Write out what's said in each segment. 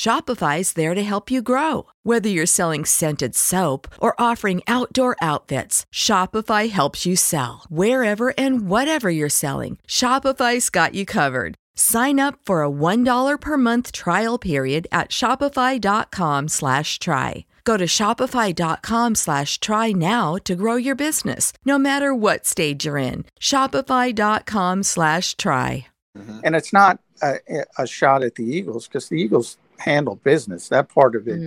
Shopify's there to help you grow. Whether you're selling scented soap or offering outdoor outfits, Shopify helps you sell. Wherever and whatever you're selling, Shopify's got you covered. Sign up for a $1 per month trial period at shopify.com slash try. Go to shopify.com slash try now to grow your business, no matter what stage you're in. Shopify.com slash try. And it's not a, a shot at the Eagles because the Eagles handle business. That part of it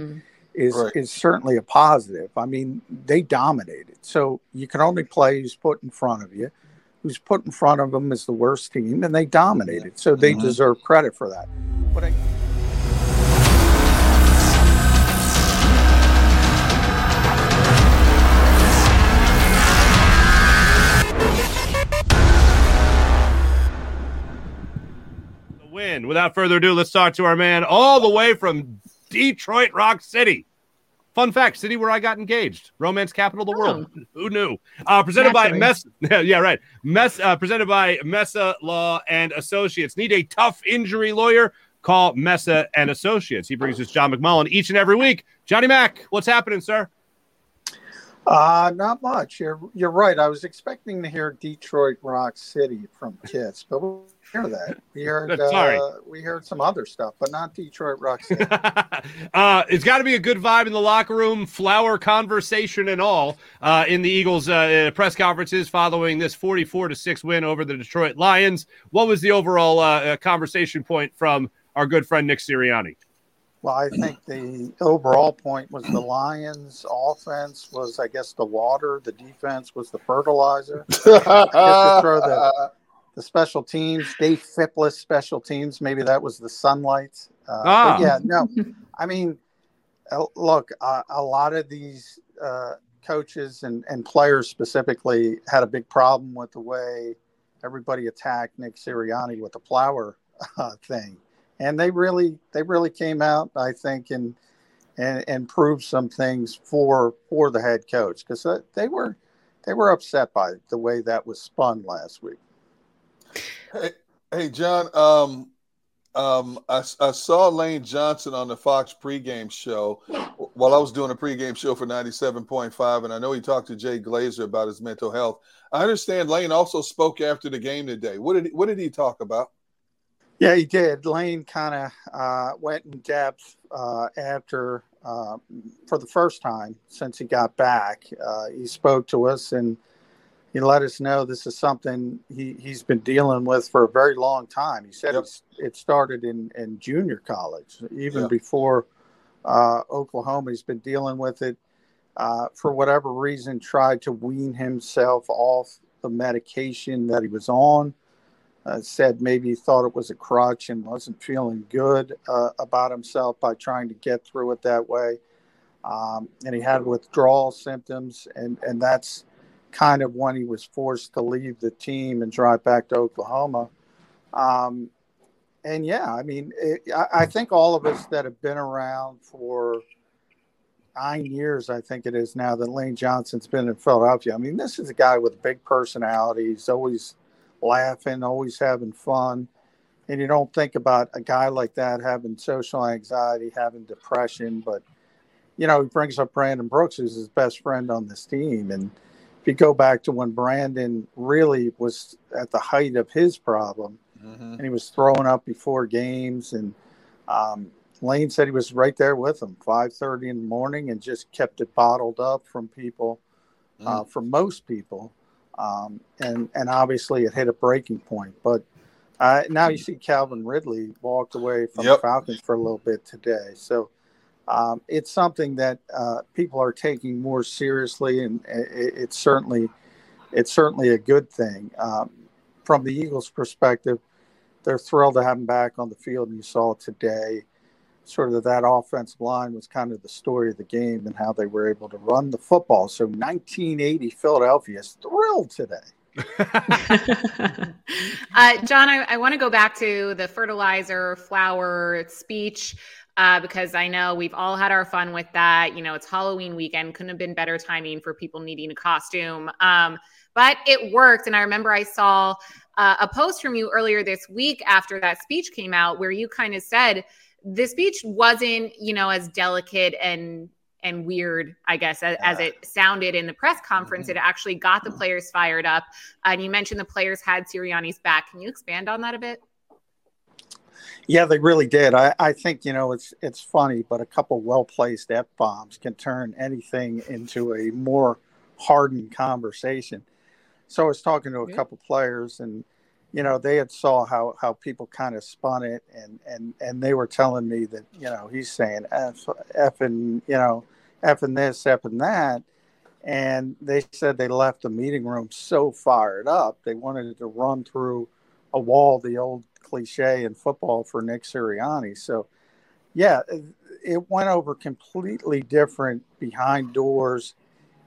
is Right. is certainly a positive. I mean, they dominated. So you can only play who's put in front of you. Who's put in front of them is the worst team, and they dominated. So they Mhm. deserve credit for that. Win. Without further ado, let's talk to our man all the way from Detroit Rock City. Fun fact: city where I got engaged, romance capital of the world. Who knew? Uh, presented by Mess. yeah, right. Mess. Uh, presented by Mesa Law and Associates. Need a tough injury lawyer? Call Mesa and Associates. He brings us John McMullen each and every week. Johnny Mac, what's happening, sir? Uh, not much. You're you're right. I was expecting to hear Detroit Rock City from Kiss, but we hear that. We heard Sorry. uh, we heard some other stuff, but not Detroit Rock City. Uh, it's got to be a good vibe in the locker room, flower conversation and all uh, in the Eagles' uh, uh, press conferences following this 44 to six win over the Detroit Lions. What was the overall uh, conversation point from our good friend Nick Sirianni? Well, I think the overall point was the Lions' offense was, I guess, the water. The defense was the fertilizer. I guess to throw the, the special teams, Dave Fipp's special teams. Maybe that was the sunlight. Uh, Ah. but yeah, no. I mean, uh, look, uh, a lot of these uh, coaches and, and players specifically had a big problem with the way everybody attacked Nick Sirianni with the flower uh, thing, and they really they really came out, I think, and and, and proved some things for for the head coach because they were they were upset by the way that was spun last week. Hey, hey, John. Um, um, I, I saw Lane Johnson on the Fox pregame show while I was doing a pregame show for 97.5, and I know he talked to Jay Glazer about his mental health. I understand Lane also spoke after the game today. What did what did he talk about? Yeah, he did. Lane kind of uh, went in depth uh, after, uh, for the first time since he got back. Uh, he spoke to us and he let us know this is something he, he's been dealing with for a very long time. He said Yep. it's, it started in, in junior college, even Yeah. before uh, Oklahoma. He's been dealing with it uh, for whatever reason, tried to wean himself off the medication that he was on uh, said maybe he thought it was a crutch and wasn't feeling good uh, about himself by trying to get through it that way. Um, and he had withdrawal symptoms, and, and that's kind of when he was forced to leave the team and drive back to Oklahoma. Um, and yeah, I mean, it, I, I think all of us that have been around for nine years, I think it is now that Lane Johnson's been in Philadelphia. I mean, this is a guy with a big personality. He's always laughing, always having fun. And you don't think about a guy like that having social anxiety, having depression, but you know, he brings up Brandon Brooks, who's his best friend on this team. And if you go back to when Brandon really was at the height of his problem, Mhm. and he was throwing up before games, and um, Lane said he was right there with him, five thirty in the morning, and just kept it bottled up from people, uh, from most people, um, and and obviously it hit a breaking point. But Uh, now you see Calvin Ridley walked away from yep. the Falcons for a little bit today. So um, it's something that uh, people are taking more seriously, and it, it's certainly it's certainly a good thing. Um, from the Eagles' perspective, they're thrilled to have him back on the field. And you saw today, sort of that offensive line was kind of the story of the game and how they were able to run the football. So 1980 Philadelphia is thrilled today. uh, John, I, I want to go back to the fertilizer flower speech uh, because I know we've all had our fun with that. You know, it's Halloween weekend. Couldn't have been better timing for people needing a costume. Um, but it worked. And I remember I saw uh, a post from you earlier this week after that speech came out where you kind of said the speech wasn't, you know, as delicate and and weird, I guess, as, as, it sounded in the press conference. It actually got the players fired up. and you mentioned the players had Sirianni's back. Can you expand on that a bit? Yeah, they really did. I, I think you know it's it's funny, but a couple well placed f bombs can turn anything into a more hardened conversation. So I was talking to a yeah. couple players, and you know they had saw how how people kind of spun it, and and and they were telling me that you know he's saying f f and you know f and this f and that, and they said they left the meeting room so fired up they wanted to run through a wall, the old cliche in football for Nick Sirianni. So yeah, it went over completely different behind doors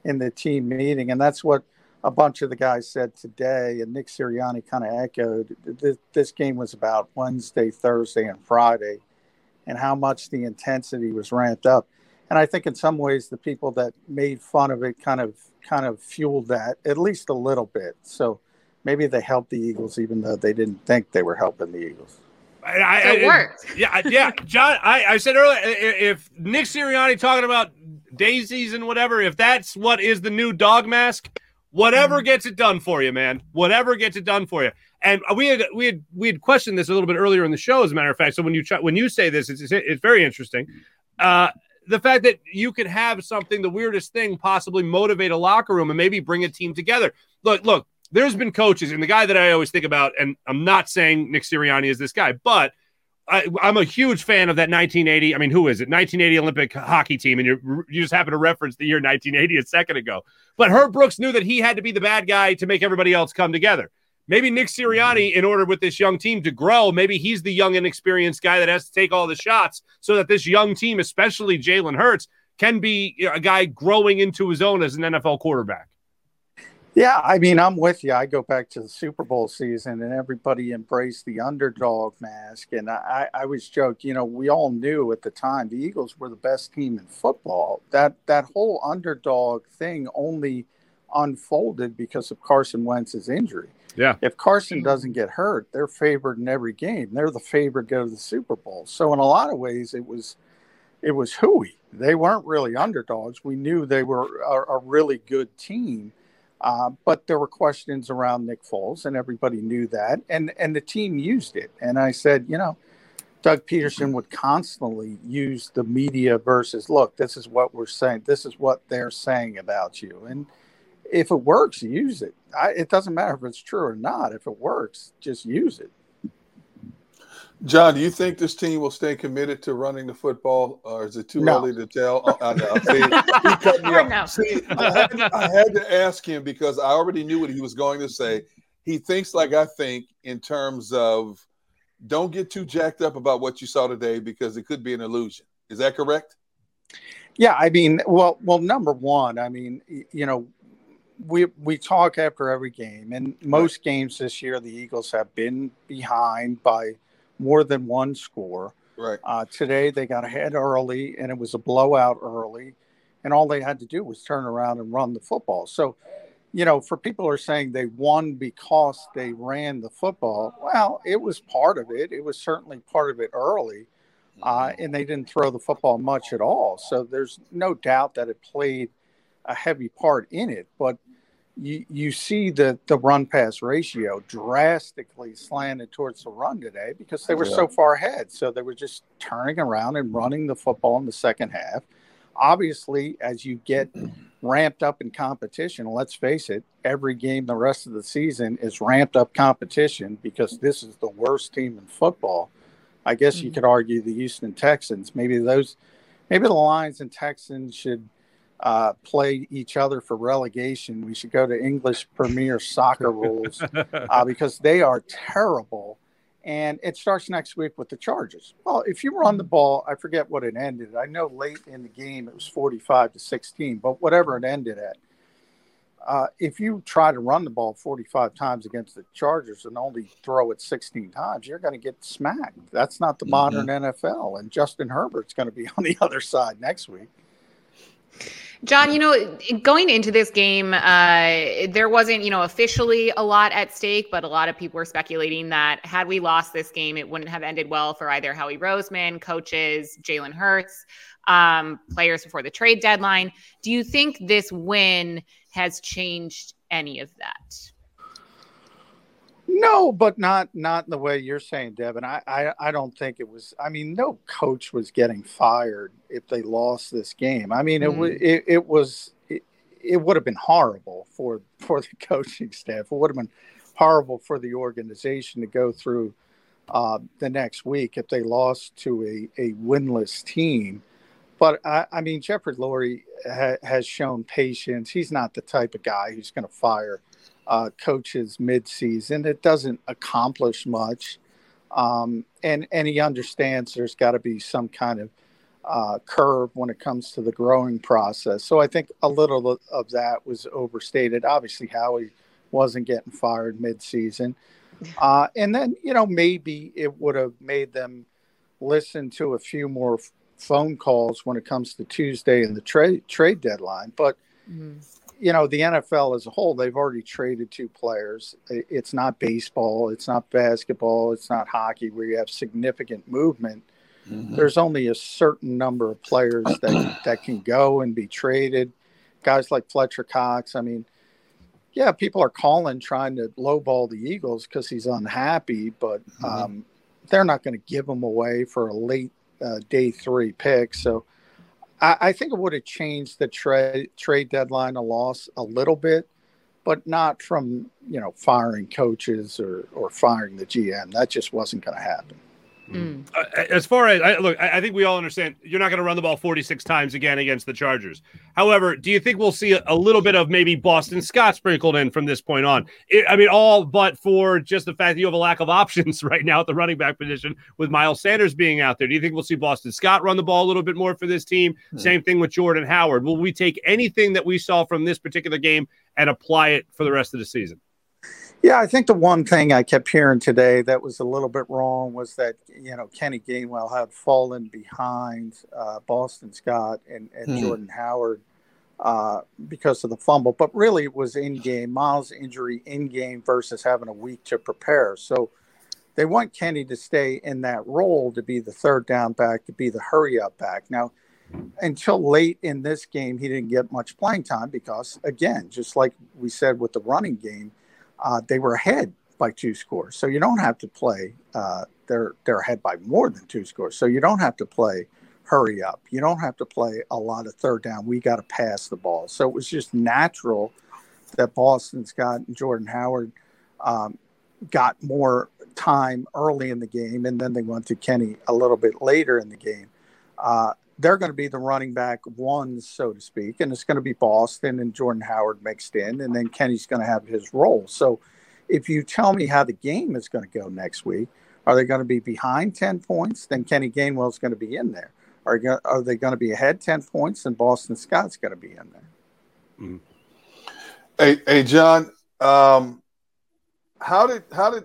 in the team meeting, and that's what a bunch of the guys said today, and Nick Sirianni kind of echoed this, this game was about Wednesday, Thursday, and Friday, and how much the intensity was ramped up. And I think in some ways the people that made fun of it kind of kind of fueled that at least a little bit. So maybe they helped the Eagles even though they didn't think they were helping the Eagles. I, I, it worked. Yeah, yeah, John. I, I said earlier, if Nick Sirianni talking about daisies and whatever, if that's what is the new dog mask, Whatever mm-hmm. gets it done for you, man. Whatever gets it done for you. And we had we had we had questioned this a little bit earlier in the show, as a matter of fact. So when you when you say this, it's it's, it's very interesting. Uh, the fact that you could have something, the weirdest thing, possibly motivate a locker room and maybe bring a team together. Look, look. There's been coaches, and the guy that I always think about, and I'm not saying Nick Sirianni is this guy, but I, am a huge fan of that 1980. I mean, who is it? 1980 Olympic hockey team, and you you just happen to reference the year 1980 a second ago. But Herb Brooks knew that he had to be the bad guy to make everybody else come together. Maybe Nick Sirianni, mm-hmm. in order with this young team to grow, maybe he's the young and experienced guy that has to take all the shots, so that this young team, especially Jalen Hurts, can be a guy growing into his own as an NFL quarterback. Yeah, I mean, I'm with you. I go back to the Super Bowl season, and everybody embraced the underdog mask. And I, I was joked, you know, we all knew at the time the Eagles were the best team in football. That that whole underdog thing only unfolded because of Carson Wentz's injury. Yeah. If Carson doesn't get hurt, they're favored in every game. They're the favorite to go to the Super Bowl. So in a lot of ways, it was it was hooey. They weren't really underdogs. We knew they were a, a really good team uh, but there were questions around Nick Foles, and everybody knew that, and and the team used it. And I said, you know, Doug Pederson would constantly use the media versus, look, this is what we're saying, this is what they're saying about you, and if it works, use it. I, it doesn't matter if it's true or not. If it works, just use it. John, do you think this team will stay committed to running the football, or is it too no. early to tell? Oh, I know. See, he cut me off. See, I had, to, I had to ask him because I already knew what he was going to say. He thinks like I think in terms of don't get too jacked up about what you saw today because it could be an illusion. Is that correct? Yeah, I mean, well, well, number one, I mean, you know, we we talk after every game, and most games this year, the Eagles have been behind by more than one score. Right. Uh, today they got ahead early, and it was a blowout early, and all they had to do was turn around and run the football. So, you know, for people who are saying they won because they ran the football, well, it was part of it. It was certainly part of it early, uh, mm-hmm. and they didn't throw the football much at all. So there's no doubt that it played a heavy part in it. But you, you see the, the run pass ratio drastically slanted towards the run today because they were yeah. so far ahead. So they were just turning around and running the football in the second half. obviously, as you get ramped up in competition, let's face it, every game the rest of the season is ramped up competition because this is the worst team in football. I guess mm-hmm. you could argue the Houston Texans. Maybe those, maybe the Lions and Texans should uh, play each other for relegation. We should go to English Premier Soccer rules uh, because they are terrible and it starts next week with the Chargers. Well, if you run the ball, I forget what it ended. I know late in the game it was 45 to 16, but whatever it ended at, uh, if you try to run the ball 45 times against the Chargers and only throw it 16 times, you're going to get smacked. That's not the mm-hmm. modern NFL. And Justin Herbert's going to be on the other side next week. John, you know, going into this game, uh, there wasn't, you know, officially a lot at stake, but a lot of people were speculating that had we lost this game, it wouldn't have ended well for either Howie Roseman, coaches, Jalen Hurts, um, players before the trade deadline. Do you think this win has changed any of that? No, but not not in the way you're saying, Devin. I, I I don't think it was. I mean, no coach was getting fired if they lost this game. I mean, mm. it, it it was it, it would have been horrible for for the coaching staff. It would have been horrible for the organization to go through uh, the next week if they lost to a a winless team. But I, I mean, Jeffrey Lurie ha, has shown patience. He's not the type of guy who's going to fire uh, coaches midseason. It doesn't accomplish much, um, and and he understands there's got to be some kind of uh, curve when it comes to the growing process. So I think a little of that was overstated. Obviously, Howie wasn't getting fired midseason, uh, and then you know maybe it would have made them listen to a few more phone calls when it comes to Tuesday and the trade trade deadline, but. Mm-hmm you know, the NFL as a whole, they've already traded two players. It's not baseball, it's not basketball, it's not hockey where you have significant movement. Mm-hmm. There's only a certain number of players that that can go and be traded. Guys like Fletcher Cox. I mean, yeah, people are calling trying to lowball the Eagles because he's unhappy, but mm-hmm. um, they're not going to give him away for a late uh, day three pick. So I, I think it would have changed the trade trade deadline a loss a little bit, but not from you know firing coaches or or firing the GM. That just wasn't going to happen. Mm. As far as I, look, I think we all understand you're not going to run the ball 46 times again against the Chargers. However, do you think we'll see a, a little bit of maybe Boston Scott sprinkled in from this point on? It, I mean, all but for just the fact that you have a lack of options right now at the running back position with Miles Sanders being out there. Do you think we'll see Boston Scott run the ball a little bit more for this team? Mm. Same thing with Jordan Howard. Will we take anything that we saw from this particular game and apply it for the rest of the season? Yeah, I think the one thing I kept hearing today that was a little bit wrong was that you know Kenny Gainwell had fallen behind uh, Boston Scott and, and mm. Jordan Howard uh, because of the fumble, but really it was in game. Miles' injury in game versus having a week to prepare. So they want Kenny to stay in that role to be the third down back, to be the hurry up back. Now, until late in this game, he didn't get much playing time because, again, just like we said with the running game uh, they were ahead by two scores. So you don't have to play. Uh, they're they're ahead by more than two scores. So you don't have to play hurry up. You don't have to play a lot of third down. We got to pass the ball. So it was just natural that Boston Scott and Jordan Howard um, got more time early in the game, and then they went to Kenny a little bit later in the game. Uh, they're going to be the running back ones, so to speak, and it's going to be Boston and Jordan Howard mixed in, and then Kenny's going to have his role. So, if you tell me how the game is going to go next week, are they going to be behind ten points? Then Kenny Gainwell is going to be in there. Are are they going to be ahead ten points? Then Boston Scott's going to be in there. Mm-hmm. Hey, hey, John. Um, how did how did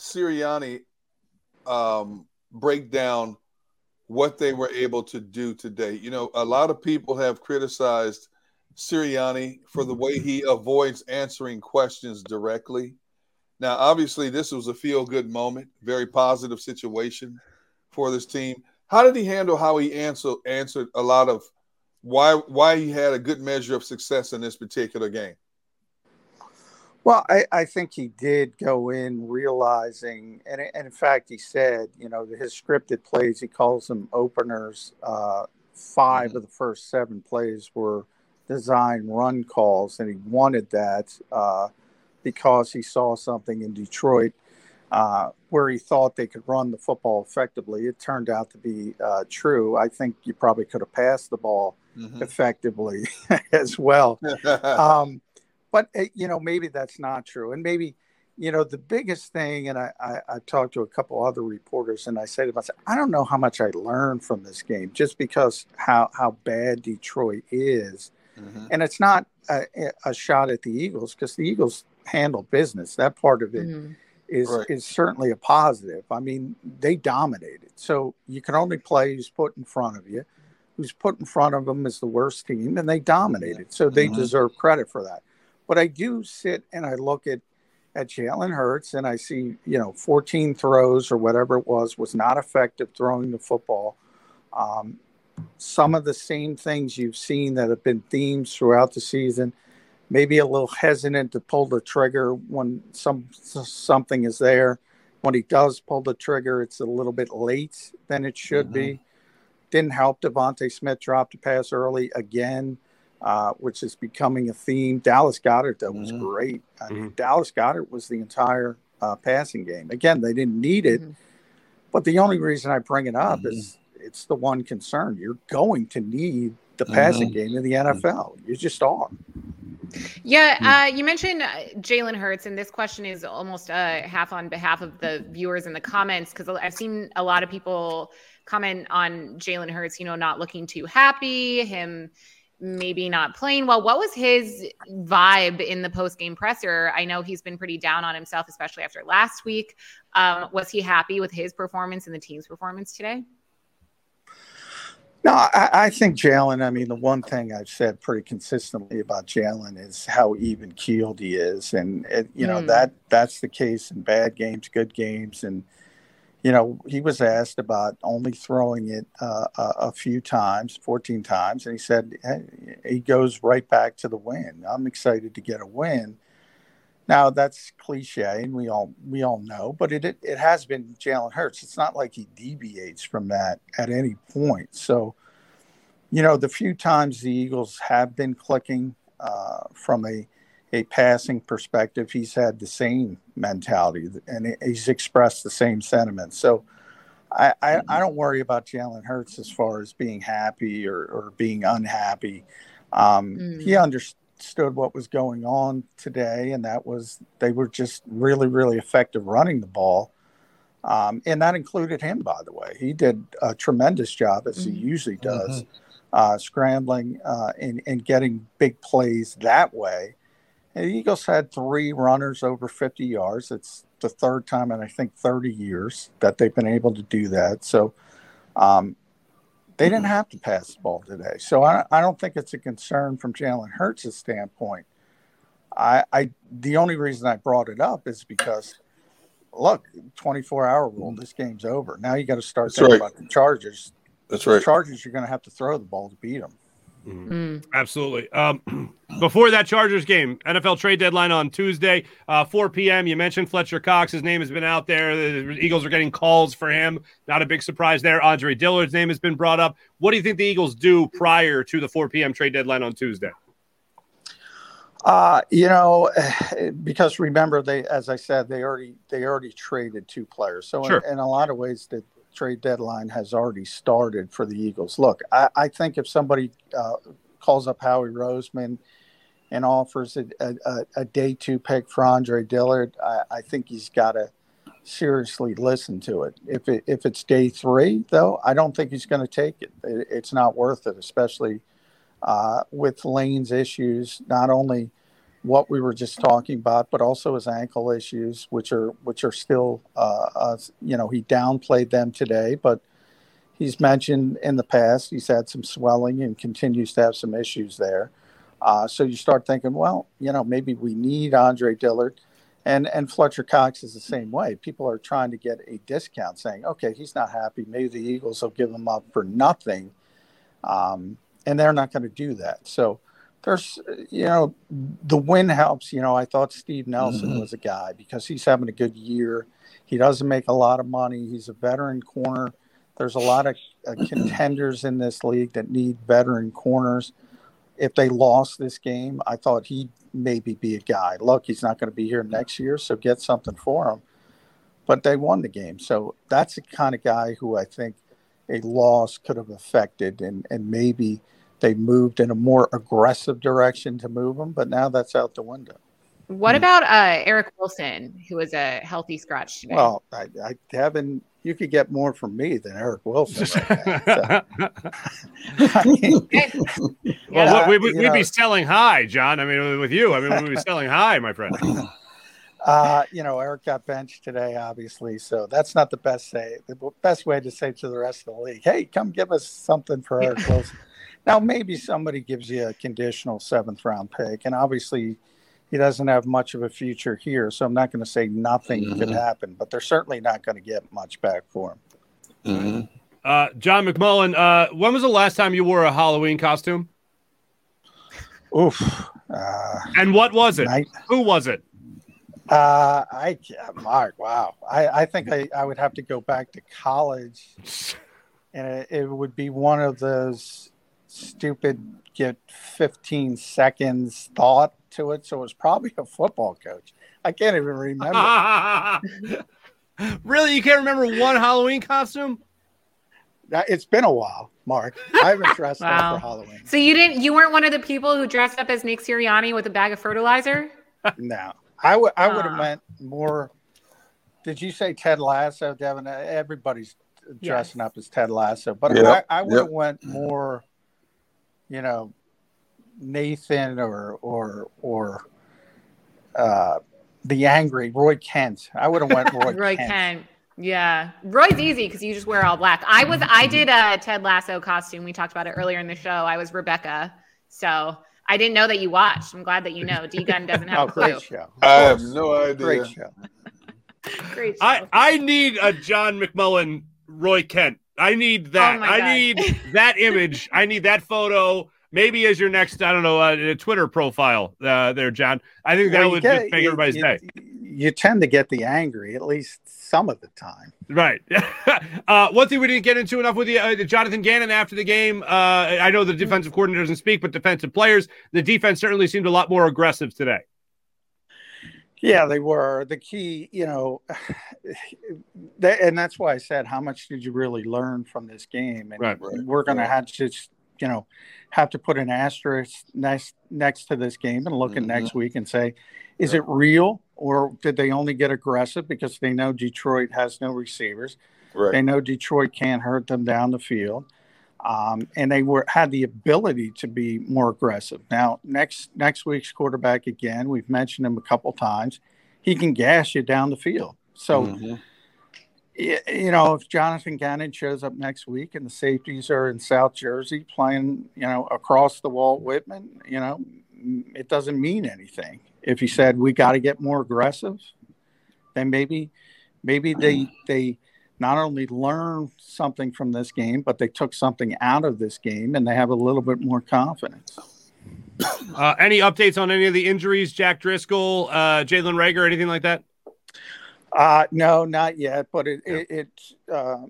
Sirianni um, break down what they were able to do today. You know, a lot of people have criticized Sirianni for the way he avoids answering questions directly. Now, obviously, this was a feel good moment, very positive situation for this team. How did he handle how he answered answered a lot of why why he had a good measure of success in this particular game? Well, I, I think he did go in realizing, and, and in fact, he said, you know, his scripted plays, he calls them openers. Uh, 5 mm-hmm. of the first seven plays were design run calls, and he wanted that uh, because he saw something in Detroit uh, where he thought they could run the football effectively. It turned out to be uh, true. I think you probably could have passed the ball mm-hmm. effectively as well. um, but eh, you know maybe that's not true and maybe you know the biggest thing and I, I, I talked to a couple other reporters and i said to myself i don't know how much i learned from this game just because how how bad detroit is mm-hmm. and it's not a, a, shot at the eagles because the eagles handle business that part of it mm-hmm. is right. is certainly a positive i mean they dominated so you can only play who's put in front of you who's put in front of them is the worst team and they dominated so they mm-hmm. deserve credit for that but I do sit and I look at at Jalen Hurts and I see, you know, 14 throws or whatever it was was not effective throwing the football. Um, some of the same things you've seen that have been themes throughout the season. Maybe a little hesitant to pull the trigger when some something is there. When he does pull the trigger, it's a little bit late than it should mm-hmm. be. Didn't help DeVonta Smith drop the pass early again uh, which is becoming a theme. Dallas Goedert that was mm-hmm. great. I mean, mm-hmm. Dallas Goedert was the entire uh, passing game. Again, they didn't need it, mm-hmm. but the only reason I bring it up is mm-hmm. it's the one concern. You're going to need the passing mm-hmm. game in the NFL. Mm-hmm. You just are. Yeah, uh, you mentioned uh, Jalen Hurts, and this question is almost uh, half on behalf of the viewers in the comments because I've seen a lot of people comment on Jalen Hurts, you know, not looking too happy, him maybe not playing well. What was his vibe in the post game presser? I know he's been pretty down on himself, especially after last week. Um, was he happy with his performance and the team's performance today? No, I, I think Jalen. I mean, the one thing I've said pretty consistently about Jalen is how even keeled he is, and it, you know mm. that that's the case in bad games, good games, and you know, he was asked about only throwing it uh, a, a, few times, 14 times, and he said hey, he goes right back to the win. I'm excited to get a win. Now that's cliche, and we all we all know, but it it, it has been Jalen Hurts. It's not like he deviates from that at any point. So, you know, the few times the Eagles have been clicking uh, from a a passing perspective, he's had the same mentality and he's expressed the same sentiments. So I, I, I mm-hmm. don't worry about Jalen Hurts as far as being happy or, or being unhappy. Um, mm. He understood what was going on today, and that was they were just really, really effective running the ball. Um, and that included him, by the way. He did a tremendous job, as mm-hmm. he usually does, mm-hmm. uh, scrambling uh, and, and getting big plays that way. The Eagles had three runners over 50 yards. It's the third time in I think 30 years that they've been able to do that. So um, they didn't have to pass the ball today. So I, I don't think it's a concern from Jalen Hurts' standpoint. I, I the only reason I brought it up is because look, 24 hour rule, this game's over. Now you got to start That's thinking right. about the Chargers. That's right. The Chargers, you're going to have to throw the ball to beat them. Mm. Absolutely. Um, before that Chargers game, NFL trade deadline on Tuesday, uh, 4 p.m. You mentioned Fletcher Cox. His name has been out there. The Eagles are getting calls for him. Not a big surprise there. Andre Dillard's name has been brought up. What do you think the Eagles do prior to the 4 p.m. trade deadline on Tuesday? Uh, you know, because remember they, as I said, they already they already traded two players. So sure. in, in, a lot of ways, the trade deadline has already started for the Eagles. Look, I, I think if somebody uh, calls up Howie Roseman and offers a, a, a, day two pick for Andre Dillard, I, I think he's got to seriously listen to it. If it, if it's day three, though, I don't think he's going to take it. it. It's not worth it, especially uh, with Lane's issues, not only what we were just talking about, but also his ankle issues, which are which are still, uh, uh, you know, he downplayed them today, but he's mentioned in the past he's had some swelling and continues to have some issues there. Uh, so you start thinking, well, you know, maybe we need Andre Dillard, and and Fletcher Cox is the same way. People are trying to get a discount, saying, okay, he's not happy. Maybe the Eagles will give him up for nothing. Um, and they're not going to do that. So there's, you know, the win helps. You know, I thought Steve Nelson mm-hmm. was a guy because he's having a good year. He doesn't make a lot of money. He's a veteran corner. There's a lot of uh, contenders in this league that need veteran corners. If they lost this game, I thought he'd maybe be a guy. Look, he's not going to be here next year, so get something for him. But they won the game. So that's the kind of guy who I think – a loss could have affected, and and maybe they moved in a more aggressive direction to move them, but now that's out the window. What about uh, Eric Wilson, who was a healthy scratch today? Well, I, I haven't. You could get more from me than Eric Wilson. Right now, so. well, we, would we, be selling high, John. I mean, with you, I mean, we'd be selling high, my friend. Uh, you know, Eric got benched today, obviously, so that's not the best say. The best way to say to the rest of the league, "Hey, come give us something for Eric Wilson." Now, maybe somebody gives you a conditional seventh round pick, and obviously, he doesn't have much of a future here. So I'm not going to say nothing mm-hmm. could happen, but they're certainly not going to get much back for him. Mm-hmm. Uh, John McMullen, uh, when was the last time you wore a Halloween costume? Oof. Uh, and what was it? Night. Who was it? Uh, I, Mark, wow. I, I think I, I would have to go back to college, and it, it would be one of those stupid get 15 seconds thought to it. So it was probably a football coach. I can't even remember. really? You can't remember one Halloween costume? It's been a while, Mark. I haven't dressed wow. up for Halloween. So you didn't? You weren't one of the people who dressed up as Nick Sirianni with a bag of fertilizer? no, I would I would have ah. meant more. Did you say Ted Lasso, Devin? Everybody's dressing yes. up as Ted Lasso, but yep. I, I would have yep. went more. You know, Nathan or or or uh, the angry Roy Kent. I would have went Roy, Roy Kent. Kent. Yeah, Roy's easy because you just wear all black. I was I did a Ted Lasso costume. We talked about it earlier in the show. I was Rebecca, so I didn't know that you watched. I'm glad that you know. D Gun doesn't have oh, a clue. Great show. I have no idea. Great show. great show. I, I need a John McMullen, Roy Kent. I need that. Oh I need that image. I need that photo. Maybe as your next, I don't know, uh, Twitter profile uh, there, John. I think that well, would get, make you, everybody's you, day. You tend to get the angry at least some of the time. Right. uh, one thing we didn't get into enough with you, uh, Jonathan Gannon after the game. Uh, I know the defensive coordinator doesn't speak, but defensive players, the defense certainly seemed a lot more aggressive today. Yeah, they were. The key, you know, and that's why I said, how much did you really learn from this game? And right, right, we're going to have to just, you know, have to put an asterisk next next to this game and look mm-hmm. at next week and say, is it real or did they only get aggressive because they know Detroit has no receivers? Right. They know Detroit can't hurt them down the field. Um, and they were had the ability to be more aggressive. Now, next next week's quarterback again, we've mentioned him a couple times. He can gas you down the field. So, mm-hmm. you know, if Jonathan Gannon shows up next week and the safeties are in South Jersey playing, you know, across the Walt Whitman, you know, it doesn't mean anything. If he said we got to get more aggressive, then maybe maybe they they not only learn something from this game, but they took something out of this game and they have a little bit more confidence. Uh, any updates on any of the injuries, Jack Driscoll, uh, Jalen Reagor, anything like that? Uh, no, not yet. But it, yeah. it, it uh,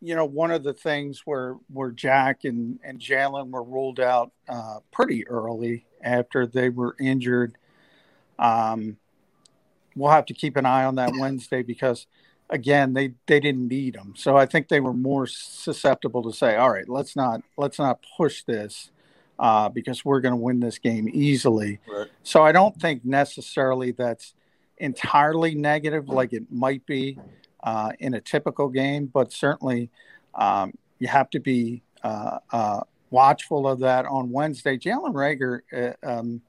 you know, one of the things where where Jack and and Jalen were ruled out uh, pretty early after they were injured. Um, we'll have to keep an eye on that Wednesday because again they they didn't need them. So i think they were more susceptible to say all right let's not let's not push this uh, because we're going to win this game easily. Right. so i don't think necessarily that's entirely negative like it might be uh, in a typical game but certainly um, you have to be uh, uh watchful of that. On wednesday jalen reagor uh, um,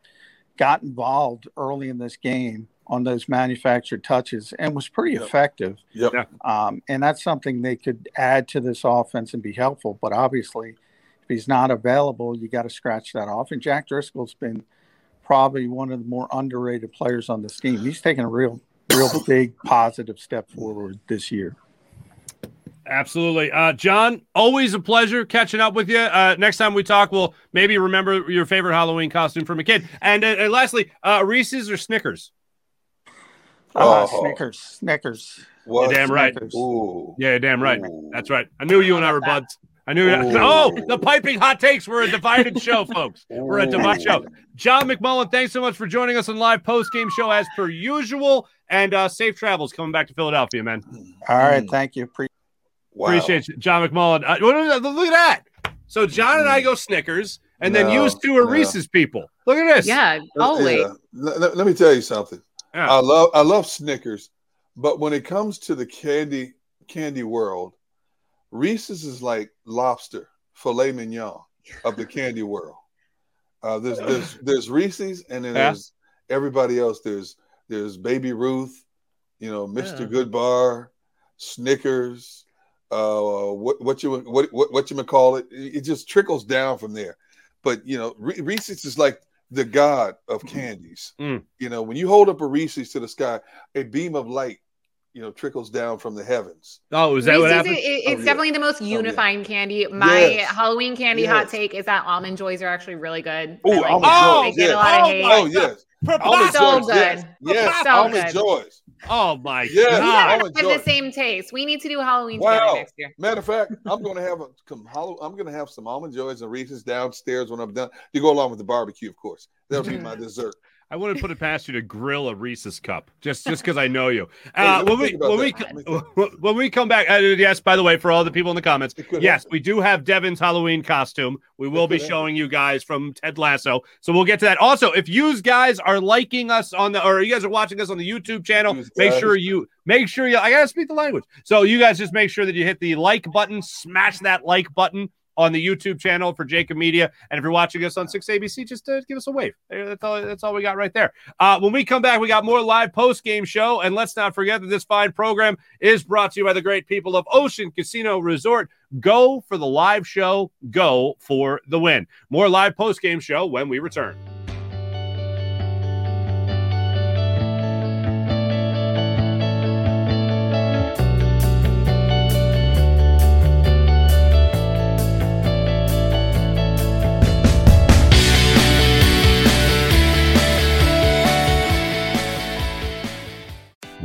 got involved early in this game on those manufactured touches and was pretty yep. effective. Yep. Um, and that's something they could add to this offense and be helpful. But obviously, if he's not available, you got to scratch that off. And Jack Driscoll's been probably one of the more underrated players on this team. He's taken a real, real big positive step forward this year. Absolutely. Uh, John, always a pleasure catching up with you. Uh, next time we talk, we'll maybe remember your favorite Halloween costume from a kid. And, uh, and lastly, uh, Reese's or Snickers? Uh, oh. Snickers, Snickers. What? You're damn right. Ooh. Yeah, you're damn right. Ooh. That's right. I knew you and I were buds. I knew. Oh, the piping hot takes. We're a divided show, folks. We're a divided show. John McMullen, thanks so much for joining us on live post game show as per usual, and uh, safe travels coming back to Philadelphia, man. All right, mm. thank you. Pre- wow. Appreciate you, John McMullen. Uh, look at that. So John and I go Snickers, and no, then you two are no. Reese's people. Look at this. Yeah, always. Yeah. Let, let me tell you something. Yeah. I love I love Snickers, but when it comes to the candy candy world, Reese's is like lobster, filet mignon of the candy world. Uh, there's there's there's Reese's, and then yeah. there's everybody else. There's there's Baby Ruth, you know, Mr. Yeah. Goodbar, Snickers, uh, what what you what what, what you call it? It just trickles down from there. But you know, Reese's is like the god of mm-hmm. candies. Mm. You know, when you hold up a Reese's to the sky, a beam of light, you know, trickles down from the heavens. Oh, is that Reese's what happened? It, it's oh, definitely yeah. the most unifying oh, yeah. candy. My yes. Halloween candy yes. hot take is that almond joys are actually really good. Ooh, like almond joys, yes. oh, oh, yes. Almond so joys, good. Yes, yes. So almond good. joys. Oh my yeah, god! We have the same taste. We need to do Halloween wow. next year. Matter of fact, I'm going to have a come. I'm going to have some almond joys and Reese's downstairs when I'm done. To go along with the barbecue, of course. That'll be mm-hmm. my dessert. I wouldn't put it past you to grill a Reese's cup just just because I know you. Uh, when we when we when we come back, uh, yes. By the way, for all the people in the comments, yes, we do have Devin's Halloween costume. We will be showing you guys from Ted Lasso, so we'll get to that. Also, if you guys are liking us on the or you guys are watching us on the YouTube channel, make sure you make sure you. I gotta speak the language, so you guys just make sure that you hit the like button, smash that like button on the YouTube channel for Jakib Media. And if you're watching us on 6ABC, just uh, give us a wave. That's all, that's all we got right there. Uh, when we come back, we got more live post game show. And let's not forget that this fine program is brought to you by the great people of Ocean Casino Resort. Go for the live show, go for the win. More live post game show when we return.